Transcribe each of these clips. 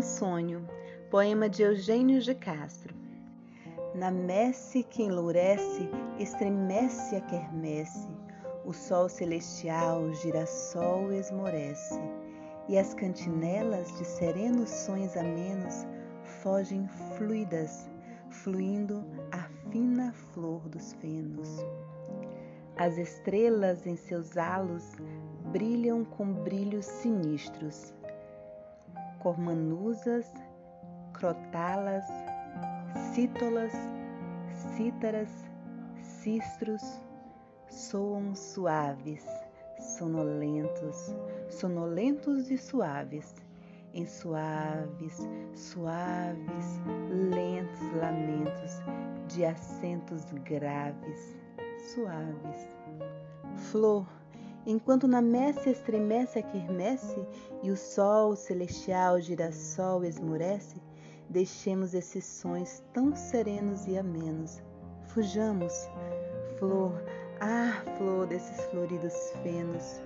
Um sonho, poema de Eugênio de Castro. Na messe que enlourece, estremece a quermesse, o sol celestial, girassol esmorece, e as cantinelas de serenos sonhos amenos fogem fluidas, fluindo a fina flor dos fenos. As estrelas em seus halos brilham com brilhos sinistros. Cormanusas, crotalas, cítolas, cítaras, cistros soam suaves, sonolentos, sonolentos e suaves, em suaves, suaves, lentos lamentos de acentos graves, suaves. Flor, enquanto na messe estremece a quermesse e o sol celestial girassol esmurece, deixemos esses sons tão serenos e amenos. Fujamos, flor, ah, flor desses floridos fenos.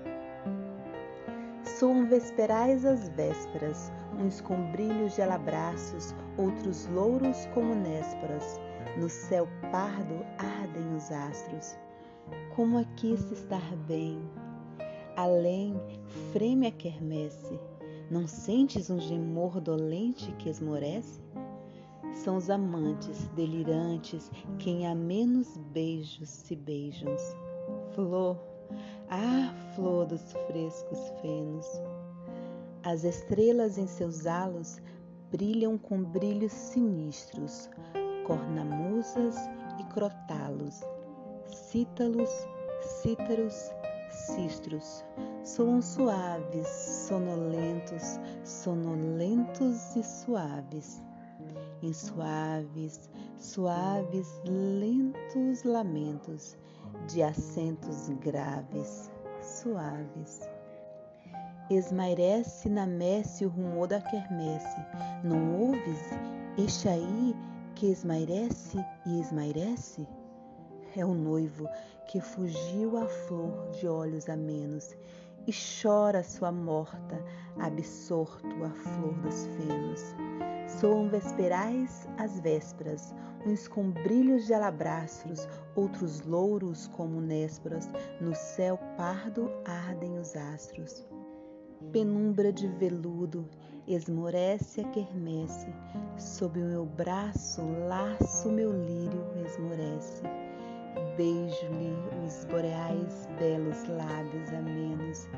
Soam vesperais as vésperas, uns com brilhos de alabraços, outros louros como nésperas. No céu pardo ardem os astros. Como aqui se estar bem, além freme a quermesse. Não sentes um gemor dolente que esmorece? São os amantes delirantes quem a menos beijos se beijam. Flor, ah, flor dos frescos fenos. As estrelas em seus halos brilham com brilhos sinistros, cornamusas e crotalos, cítalos, cítaros, cistros, soam suaves, sonolentos, sonolentos e suaves. Em suaves, suaves, lentos lamentos de acentos graves, suaves. Esmairece na messe o rumor da quermesse. Não ouves este aí que esmairece e esmairece? É o noivo que fugiu à flor de olhos amenos e chora sua morta, absorto a flor dos fenos. Soam vesperais as vésperas, uns com brilhos de alabastros, outros louros como nésperas, no céu pardo ardem os astros. Penumbra de veludo, esmorece a quermesse, sob o meu braço, laço meu lírio esmorece Beijo-lhe os boreais belos lábios amenos,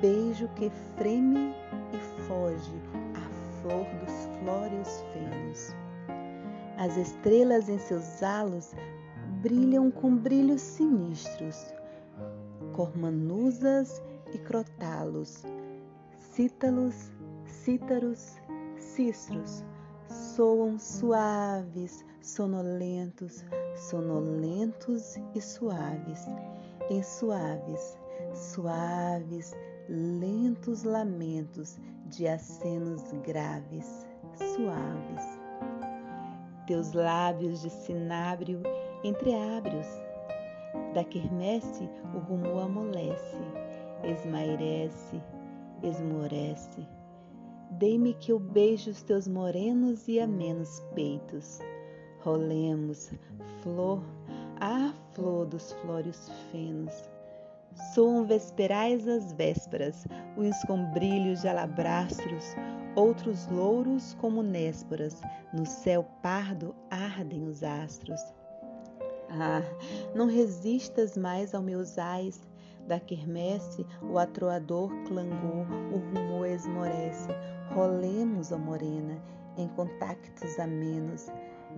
beijo que freme e foge a flor dos flóreos fenos. As estrelas em seus halos brilham com brilhos sinistros, cormanusas e crotalos, cítalos, cítaros, cistros, soam suaves, sonolentos, sonolentos e suaves, em suaves, suaves, lentos lamentos de acenos graves, suaves. Teus lábios de cinábrio entreábrios, da quermesse o rumo amolece, esmairece, esmorece. Dei-me que eu beijo os teus morenos e amenos peitos Rolemos, flor, ah, flor dos flórios fenos. Soam vesperais as vésperas, uns com brilhos de alabastros, outros louros como nésperas, no céu pardo ardem os astros. Ah, não resistas mais ao meus ais, da quermesse o atroador clangou, o rumor esmorece. Rolemos, ó morena, em contactos amenos,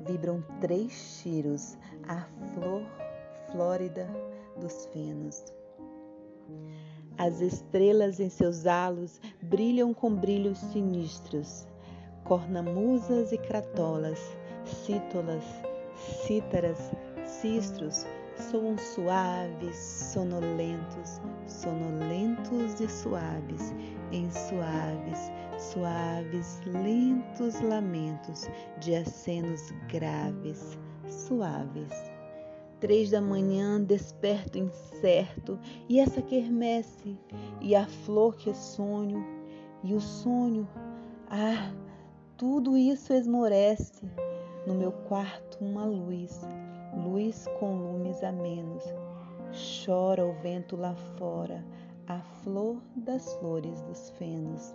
vibram três tiros a flor flórida dos fenos. As estrelas em seus halos brilham com brilhos sinistros, cornamusas e cratolas, cítolas, cítaras, cistros, soam suaves, sonolentos, sonolentos e suaves, em suaves, suaves, lentos lamentos de acenos graves, suaves. Três da manhã, desperto incerto, e essa quermesse, e a flor que sonho, e o sonho, ah, tudo isso esmorece. No meu quarto uma luz, luz com lumes a menos. Chora o vento lá fora, a flor das flores dos fenos.